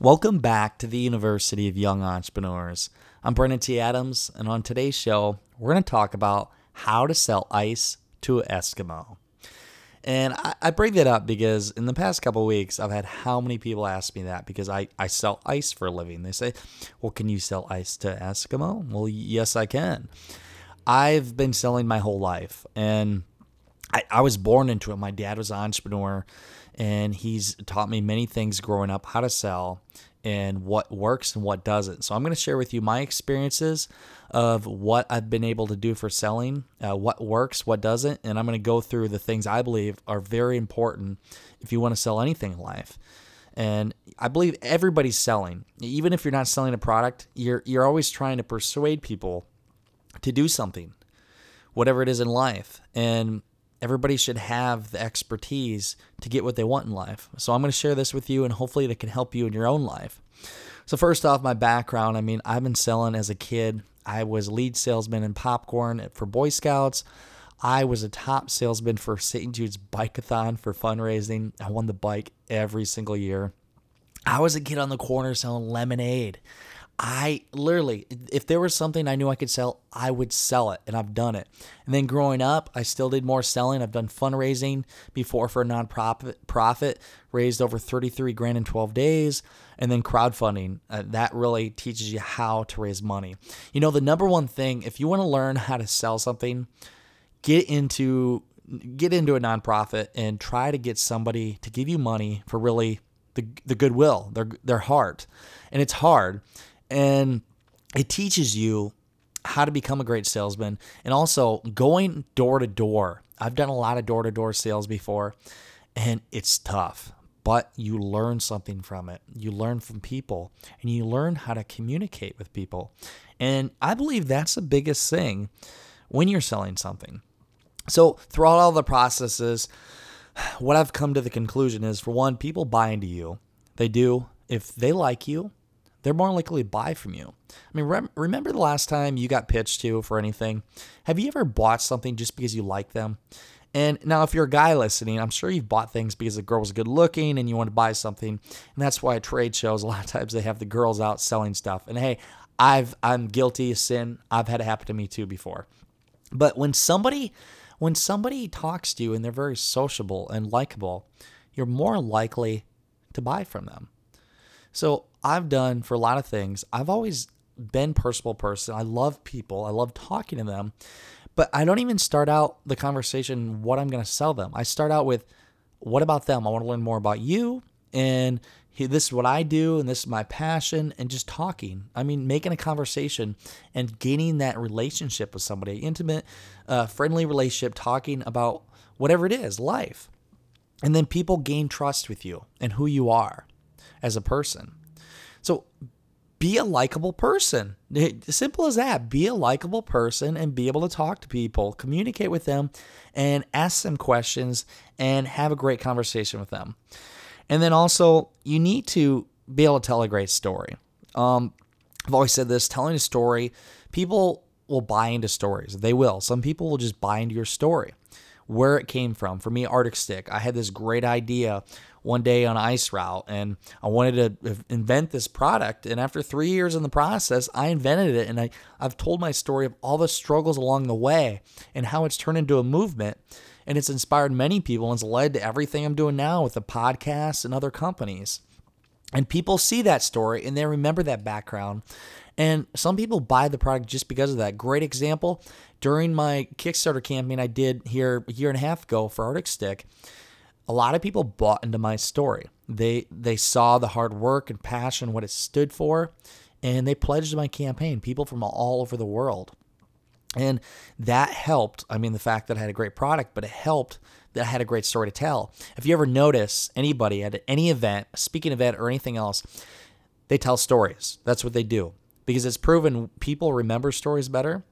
Welcome back to the University of Young Entrepreneurs. I'm Brandon T. Adams, and on today's show, we're going to talk about how to sell ice to an Eskimo. And I, I bring that up because in the past couple weeks, I've had how many people ask me that because I, I sell ice for a living. They say, Well, can you sell ice to Eskimo? Well, yes, I can. I've been selling my whole life, and I, I was born into it. My dad was an entrepreneur and he's taught me many things growing up how to sell and what works and what doesn't. So I'm going to share with you my experiences of what I've been able to do for selling, uh, what works, what doesn't, and I'm going to go through the things I believe are very important if you want to sell anything in life. And I believe everybody's selling. Even if you're not selling a product, you're you're always trying to persuade people to do something, whatever it is in life. And everybody should have the expertise to get what they want in life. So I'm going to share this with you and hopefully it can help you in your own life. So first off, my background, I mean, I've been selling as a kid. I was lead salesman in popcorn for Boy Scouts. I was a top salesman for St. Jude's Bikeathon for fundraising. I won the bike every single year. I was a kid on the corner selling lemonade. I literally, if there was something I knew I could sell, I would sell it, and I've done it. And then growing up, I still did more selling. I've done fundraising before for a nonprofit, profit, raised over 33 grand in 12 days, and then crowdfunding. Uh, that really teaches you how to raise money. You know, the number one thing, if you want to learn how to sell something, get into get into a nonprofit and try to get somebody to give you money for really the the goodwill, their their heart, and it's hard and it teaches you how to become a great salesman and also going door to door. I've done a lot of door to door sales before and it's tough, but you learn something from it. You learn from people and you learn how to communicate with people. And I believe that's the biggest thing when you're selling something. So, throughout all the processes, what I've come to the conclusion is for one, people buy into you. They do. If they like you, they're more likely to buy from you. I mean, rem- remember the last time you got pitched to for anything? Have you ever bought something just because you like them? And now, if you're a guy listening, I'm sure you've bought things because the girl was good looking and you want to buy something. And that's why trade shows, a lot of times they have the girls out selling stuff. And hey, I've I'm guilty of sin. I've had it happen to me too before. But when somebody when somebody talks to you and they're very sociable and likable, you're more likely to buy from them. So I've done for a lot of things, I've always been personal person. I love people. I love talking to them. But I don't even start out the conversation what I'm going to sell them. I start out with what about them? I want to learn more about you and this is what I do and this is my passion and just talking. I mean, making a conversation and gaining that relationship with somebody, intimate, uh, friendly relationship, talking about whatever it is, life. And then people gain trust with you and who you are as a person. So be a likable person. Simple as that. Be a likable person and be able to talk to people, communicate with them, and ask them questions and have a great conversation with them. And then also, you need to be able to tell a great story. Um, I've always said this telling a story, people will buy into stories. They will. Some people will just buy into your story, where it came from. For me, Arctic Stick, I had this great idea one day on Ice Route and I wanted to invent this product. And after three years in the process, I invented it. And I, I've told my story of all the struggles along the way and how it's turned into a movement. And it's inspired many people and it's led to everything I'm doing now with the podcast and other companies. And people see that story and they remember that background. And some people buy the product just because of that. Great example during my Kickstarter campaign I did here a year and a half ago for Arctic Stick a lot of people bought into my story. They they saw the hard work and passion, what it stood for, and they pledged my campaign. People from all over the world, and that helped. I mean, the fact that I had a great product, but it helped that I had a great story to tell. If you ever notice anybody at any event, speaking event, or anything else, They tell stories. That's what they do because it's proven people remember stories better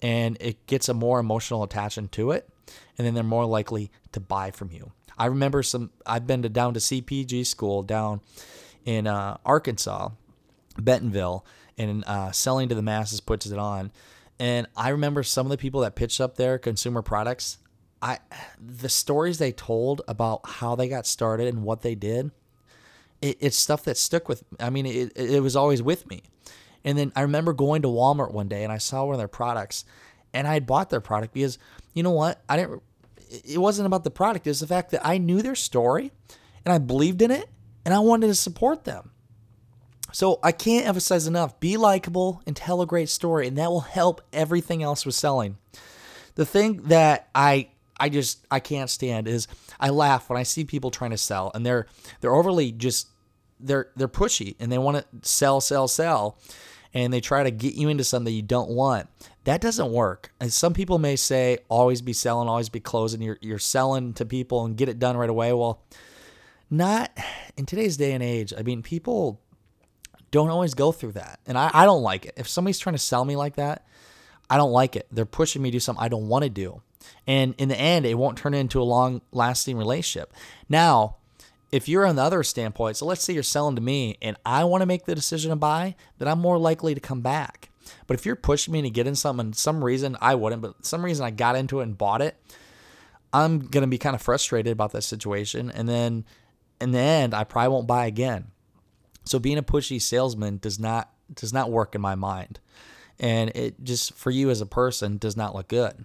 and it gets a more emotional attachment to it. And then they're more likely to buy from you. I remember some, I've been to down to CPG school down in uh, Arkansas, Bentonville, and uh, selling to the masses puts it on. And I remember some of the people that pitched up there, consumer products. I the stories they told about how they got started and what they did. It, it's stuff that stuck with. I mean, it, it was always with me. And then I remember going to Walmart one day and I saw one of their products, and I had bought their product because you know what? I didn't. It wasn't about the product. It was the fact that I knew their story, and I believed in it, and I wanted to support them. So I can't emphasize enough be likable and tell a great story, and that will help everything else with selling. The thing that I I just I can't stand is I laugh when I see people trying to sell and they're they're overly just they're they're pushy and they want to sell sell sell and they try to get you into something you don't want. That doesn't work. And some people may say always be selling, always be closing. You're you're selling to people and get it done right away. Well, not in today's day and age. I mean, people don't always go through that. And I, I don't like it. If somebody's trying to sell me like that, I don't like it. They're pushing me to do something I don't want to do. And in the end, it won't turn into a long lasting relationship. Now, if you're on the other standpoint, so let's say you're selling to me and I want to make the decision to buy, then I'm more likely to come back. But if you're pushing me to get in something, some reason I wouldn't, but some reason I got into it and bought it, I'm to be kind of frustrated about that situation. And then in the end, I probably won't buy again. So being a pushy salesman does not does not work in my mind. And it just for you as a person does not look good.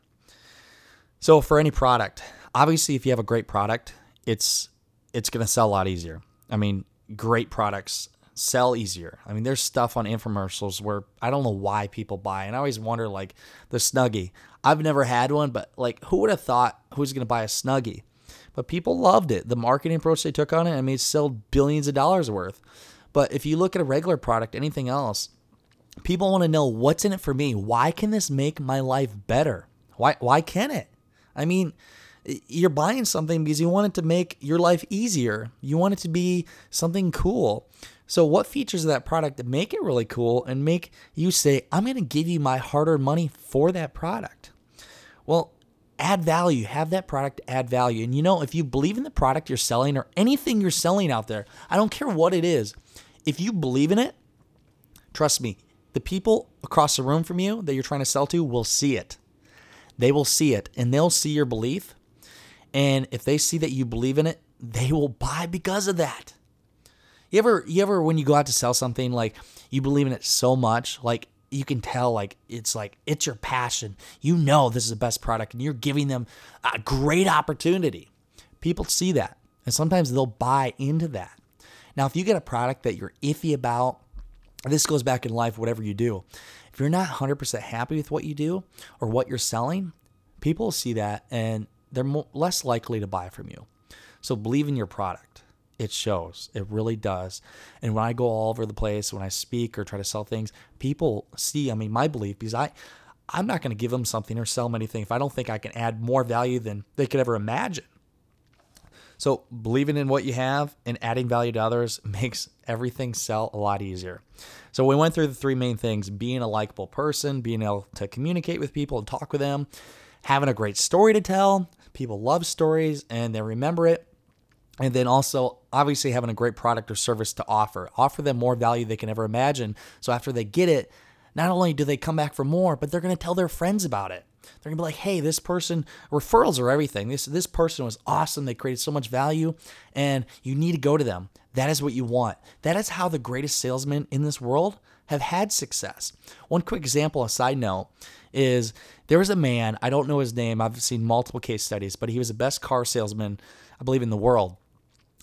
So for any product, obviously if you have a great product, it's it's to sell a lot easier. I mean, great products sell easier. I mean, there's stuff on infomercials where I don't know why people buy. And I always wonder like the Snuggie. I've never had one, but like who would have thought who's going to buy a Snuggie? But people loved it. The marketing approach they took on it, I mean, it sold billions of dollars worth. But if you look at a regular product, anything else, people want to know what's in it for me. Why can this make my life better? Why why can it? I mean, you're buying something because you want it to make your life easier. You want it to be something cool. So, what features of that product make it really cool and make you say, I'm going to give you my hard earned money for that product? Well, add value, have that product add value. And you know, if you believe in the product you're selling or anything you're selling out there, I don't care what it is, if you believe in it, trust me, the people across the room from you that you're trying to sell to will see it. They will see it and they'll see your belief. And if they see that you believe in it, they will buy because of that. You ever you ever when you go out to sell something like you believe in it so much, like you can tell like it's like it's your passion. You know this is the best product and you're giving them a great opportunity. People see that and sometimes they'll buy into that. Now, if you get a product that you're iffy about, this goes back in life, whatever you do. If you're not 100% happy with what you do or what you're selling, people see that and they're more, less likely to buy from you. So believe in your product. It shows. It really does. And when I go all over the place, when I speak or try to sell things, people see, I mean, my belief, because I, I'm not going to give them something or sell them anything if I don't think I can add more value than they could ever imagine. So believing in what you have and adding value to others makes everything sell a lot easier. So we went through the three main things: being a likable person, being able to communicate with people and talk with them, having a great story to tell. People love stories and they remember it. And then also, obviously, having a great product or service to offer. Offer them more value they can ever imagine. So after they get it, not only do they come back for more, but they're going to tell their friends about it. They're gonna be like, hey, this person referrals are everything. This this person was awesome. They created so much value, and you need to go to them. That is what you want. That is how the greatest salesmen in this world have had success. One quick example, a side note, is there was a man, I don't know his name, I've seen multiple case studies, but he was the best car salesman, I believe, in the world.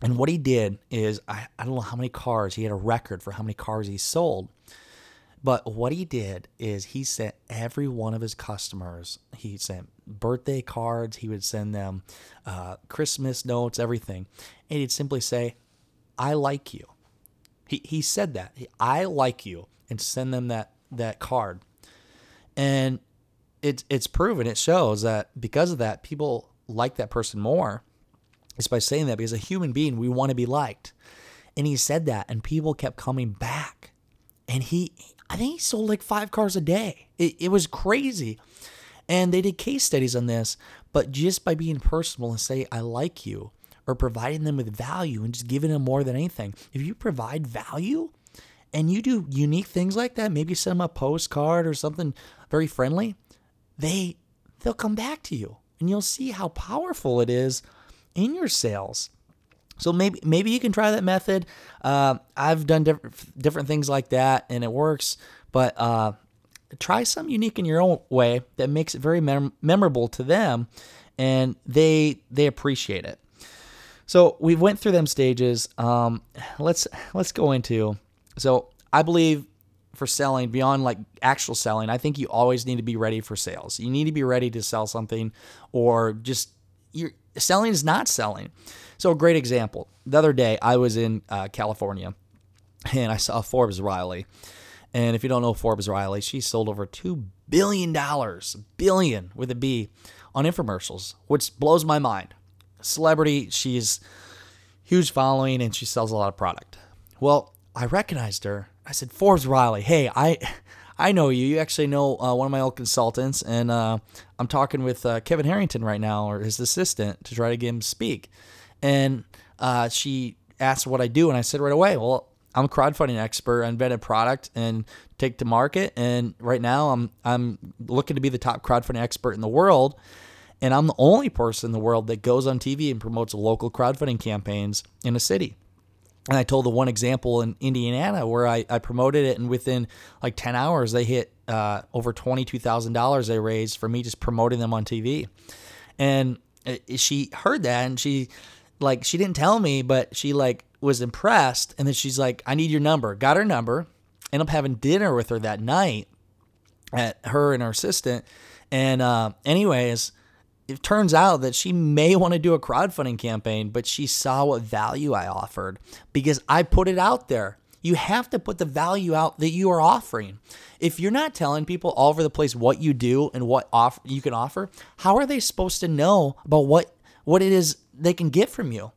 And what he did is, I, I don't know how many cars, he had a record for how many cars he sold. But what he did is he sent every one of his customers, he sent birthday cards, he would send them uh, Christmas notes, everything. And he'd simply say, I like you. He, he said that. I like you. And send them that, that card. And it's it's proven, it shows that because of that, people like that person more. It's by saying that because a human being, we want to be liked. And he said that, and people kept coming back. And he, I think he sold like five cars a day. It, it was crazy. And they did case studies on this, but just by being personal and say, I like you, or providing them with value and just giving them more than anything. If you provide value and you do unique things like that, maybe send them a postcard or something very friendly, they they'll come back to you and you'll see how powerful it is in your sales. So maybe maybe you can try that method. Uh, I've done different different things like that and it works, but uh, try some unique in your own way that makes it very mem- memorable to them, and they they appreciate it. So we went through them stages. Um, let's let's go into. So I believe for selling beyond like actual selling, I think you always need to be ready for sales. You need to be ready to sell something, or just you're selling is not selling. So a great example. The other day I was in uh, California, and I saw Forbes Riley. And if you don't know Forbes Riley, she sold over two billion dollars, billion with a B, on infomercials, which blows my mind celebrity. She's huge following and she sells a lot of product. Well, I recognized her. I said, Forbes Riley, hey, I I know you. You actually know uh, one of my old consultants, and uh, I'm talking with uh, Kevin Harrington right now, or his assistant, to try to get him to speak. And uh, she asked what I do, and I said right away, well, I'm a crowdfunding expert. I invent a product and take to market, and right now I'm I'm looking to be the top crowdfunding expert in the world. And I'm the only person in the world that goes on TV and promotes local crowdfunding campaigns in a city. And I told the one example in Indiana where I, I promoted it, and within like 10 hours, they hit uh, over $22,000 they raised for me just promoting them on TV. And she heard that and she, like, she didn't tell me, but she, like, was impressed. And then she's like, I need your number. Got her number. end up having dinner with her that night at her and her assistant. And, uh, anyways, it turns out that she may want to do a crowdfunding campaign, but she saw what value I offered because I put it out there. You have to put the value out that you are offering. If you're not telling people all over the place what you do and what off you can offer, how are they supposed to know about what what it is they can get from you?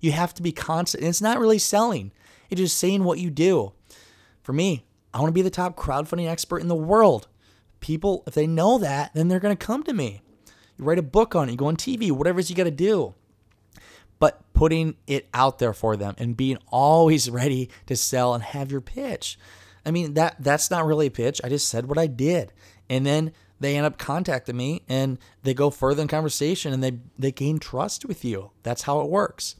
You have to be constant. It's not really selling. It's just saying what you do. For me, I want to be the top crowdfunding expert in the world. People, if they know that, then they're going to come to me. You write a book on it, you go on TV, whatever it is you got to do. But putting it out there for them and being always ready to sell and have your pitch. I mean, that that's not really a pitch. I just said what I did. And then they end up contacting me and they go further in conversation and they they gain trust with you. That's how it works.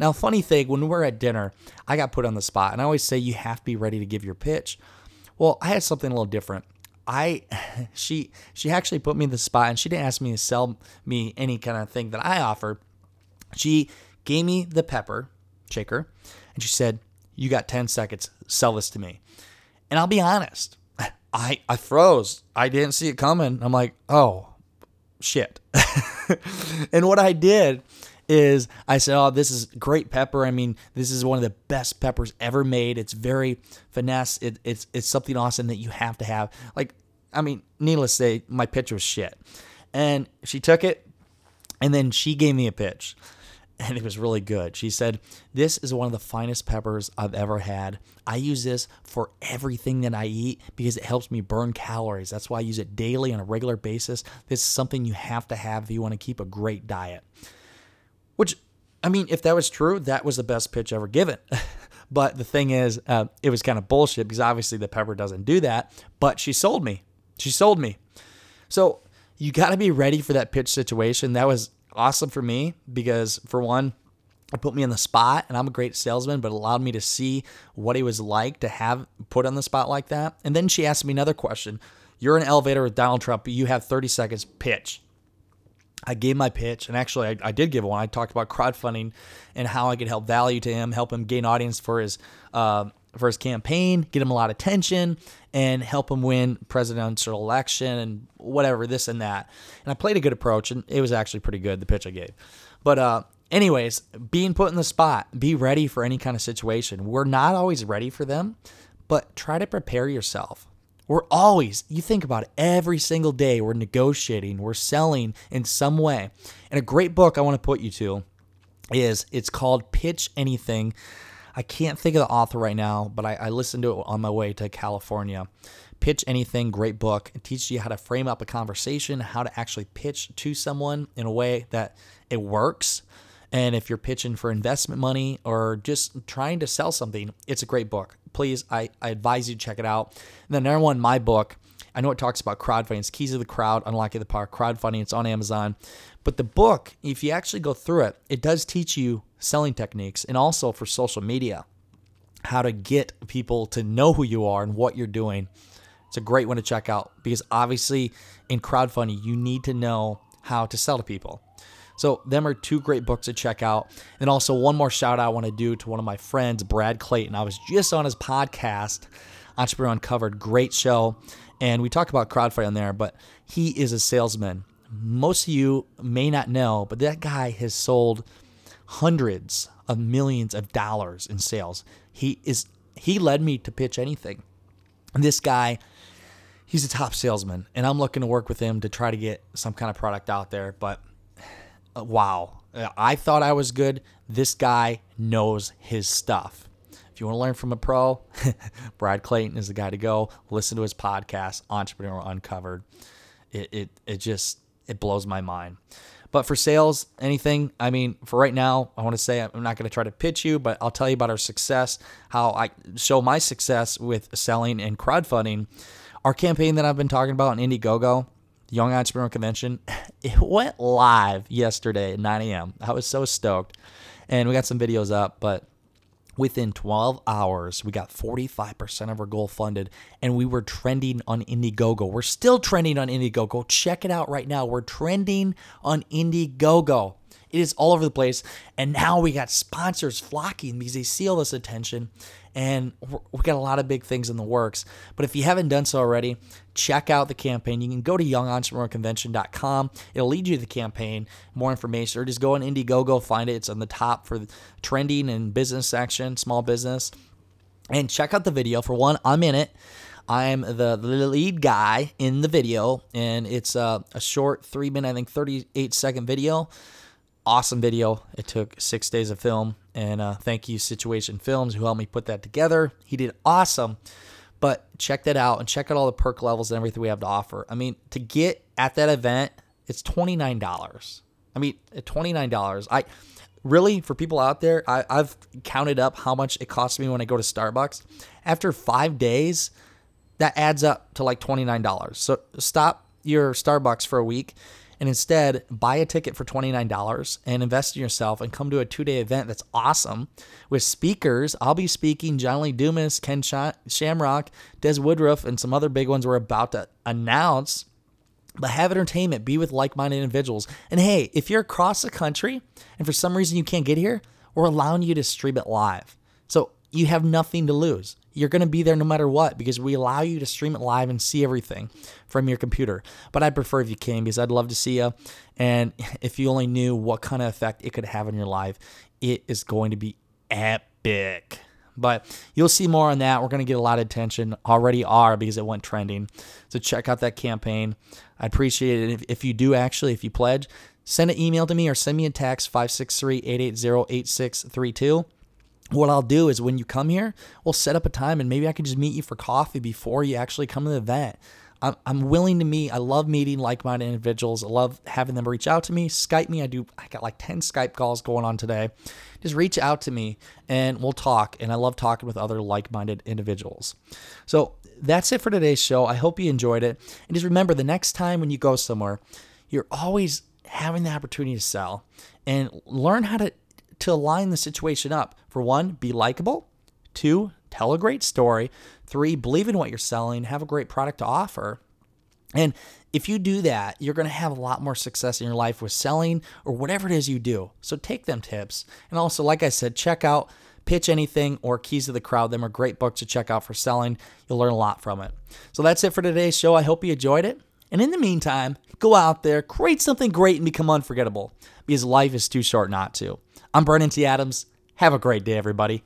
Now, funny thing, when we're at dinner, I got put on the spot, and I always say you have to be ready to give your pitch. Well, I had something a little different. I she she actually put me in the spot and she didn't ask me to sell me any kind of thing that I offer. She gave me the pepper shaker and she said, "You got 10 seconds. Sell this to me." And I'll be honest, I I froze. I didn't see it coming. I'm like, "Oh, shit." and what I did is I said, "Oh, this is great pepper. I mean, this is one of the best peppers ever made. It's very finesse. It, it's it's something awesome that you have to have." Like, I mean, needless to say, my pitch was shit. And she took it, and then she gave me a pitch, and it was really good. She said, "This is one of the finest peppers I've ever had. I use this for everything that I eat because it helps me burn calories. That's why I use it daily on a regular basis. This is something you have to have if you want to keep a great diet." Which, I mean, if that was true, that was the best pitch ever given. but the thing is, uh, it was kind of bullshit because obviously the pepper doesn't do that. But she sold me. She sold me. So you got to be ready for that pitch situation. That was awesome for me because, for one, it put me on the spot and I'm a great salesman, but it allowed me to see what it was like to have put on the spot like that. And then she asked me another question. You're an elevator with Donald Trump, you have 30 seconds, pitch. I gave my pitch, and actually, I, I, did give one. I talked about crowdfunding and how I could help value to him, help him gain audience for his uh, for his campaign, get him a lot of attention, and help him win presidential election and whatever this and that. And I played a good approach, and it was actually pretty good the pitch I gave. But uh, anyways, being put in the spot, be ready for any kind of situation. We're not always ready for them, but try to prepare yourself. We're always, you think about it, every single day we're negotiating, we're selling in some way. And a great book I want to put you to is it's called Pitch Anything. I can't think of the author right now, but I, I listened to it on my way to California. Pitch Anything, great book. It teaches you how to frame up a conversation, how to actually pitch to someone in a way that it works. And if you're pitching for investment money or just trying to sell something, it's a great book. Please, I, I advise you to check it out. And the number one, my book, I know it talks about crowdfunding. It's Keys of the Crowd, Unlocking the Power Crowdfunding. It's on Amazon. But the book, if you actually go through it, it does teach you selling techniques and also for social media, how to get people to know who you are and what you're doing. It's a great one to check out because obviously in crowdfunding, you need to know how to sell to people. So, them are two great books to check out. And also, one more shout out I want to do to one of my friends, Brad Clayton. I was just on his podcast, Entrepreneur Uncovered. Great show. And we talk about crowdfunding on there, but he is a salesman. Most of you may not know, but that guy has sold hundreds of millions of dollars in sales. He is he led me to pitch anything. And this guy, he's a top salesman, and I'm looking to work with him to try to get some kind of product out there. But wow, uh, I thought I was good. This guy knows his stuff. If you want to learn from a pro, Brad Clayton is the guy to go. Listen to his podcast, Entrepreneur Uncovered. It, it, it just, it blows my mind. But for sales, anything, I mean, for right now, I want to say I'm not going to try to pitch you, but I'll tell you about our success, how I show my success with selling and crowdfunding. Our campaign that I've been talking about in Indiegogo, Young Entrepreneur Convention, it went live yesterday at 9 a.m. I was so stoked. And we got some videos up, but within 12 hours, we got 45% of our goal funded and we were trending on Indiegogo. We're still trending on Indiegogo. Check it out right now. We're trending on Indiegogo. It is all over the place. And now we got sponsors flocking because they see all this attention. And we got a lot of big things in the works. But if you haven't done so already, check out the campaign. You can go to youngentrepreneurconvention.com. It'll lead you to the campaign, more information, or just go on Indiegogo, find it. It's on the top for trending and business section, small business. And check out the video. For one, I'm in it. I'm the, the lead guy in the video, and it's a, a short three minute, I think 38 second video awesome video. It took six days of film, and uh, thank you Situation Films who helped me put that together. He did awesome. But check that out and check out all the perk levels and everything we have to offer. I mean, to get at that event, it's twenty nine dollars. I mean, twenty nine dollars. I really for people out there, I, I've counted up how much it costs me when I go to Starbucks. After five days, that adds up to like twenty nine dollars. So stop your Starbucks for a week and instead buy a ticket for $29 and invest in yourself and come to a two day event that's awesome with speakers. I'll be speaking John Lee Dumas, Ken Shamrock, Des Woodruff, and some other big ones we're about to announce. But have entertainment, be with like minded individuals. And hey, if you're across the country and for some reason you can't get here, we're allowing you to stream it live. So you have nothing to lose. You're going to be there no matter what because we allow you to stream it live and see everything from your computer. But I'd prefer if you came because I'd love to see you. And if you only knew what kind of effect it could have on your life, it is going to be epic. But you'll see more on that. We're going to get a lot of attention. Already are because it went trending. So check out that campaign. I appreciate it. If, if you do actually, if you pledge, send an email to me or send me a text 563 880 8632 what I'll do is when you come here, we'll set up a time and maybe I can just meet you for coffee before you actually come to the event. I'm, I'm willing to meet. I love meeting like-minded individuals. I love having them reach out to me. Skype me. I do. I got like 10 Skype calls going on today. Just reach out to me and we'll talk. And I love talking with other like-minded individuals. So that's it for today's show. I hope you enjoyed it. And just remember the next time when you go somewhere, you're always having the opportunity to sell and learn how to to align the situation up. For one, be likable. Two, tell a great story. Three, believe in what you're selling, have a great product to offer. And if you do that, you're going to have a lot more success in your life with selling or whatever it is you do. So take them tips. And also, like I said, check out Pitch Anything or Keys to the Crowd. Them are great books to check out for selling. You'll learn a lot from it. So that's it for today's show. I hope you enjoyed it. And in the meantime, go out there, create something great, and become unforgettable because life is too short not to. I'm Brandon T. Adams. Have a great day, everybody.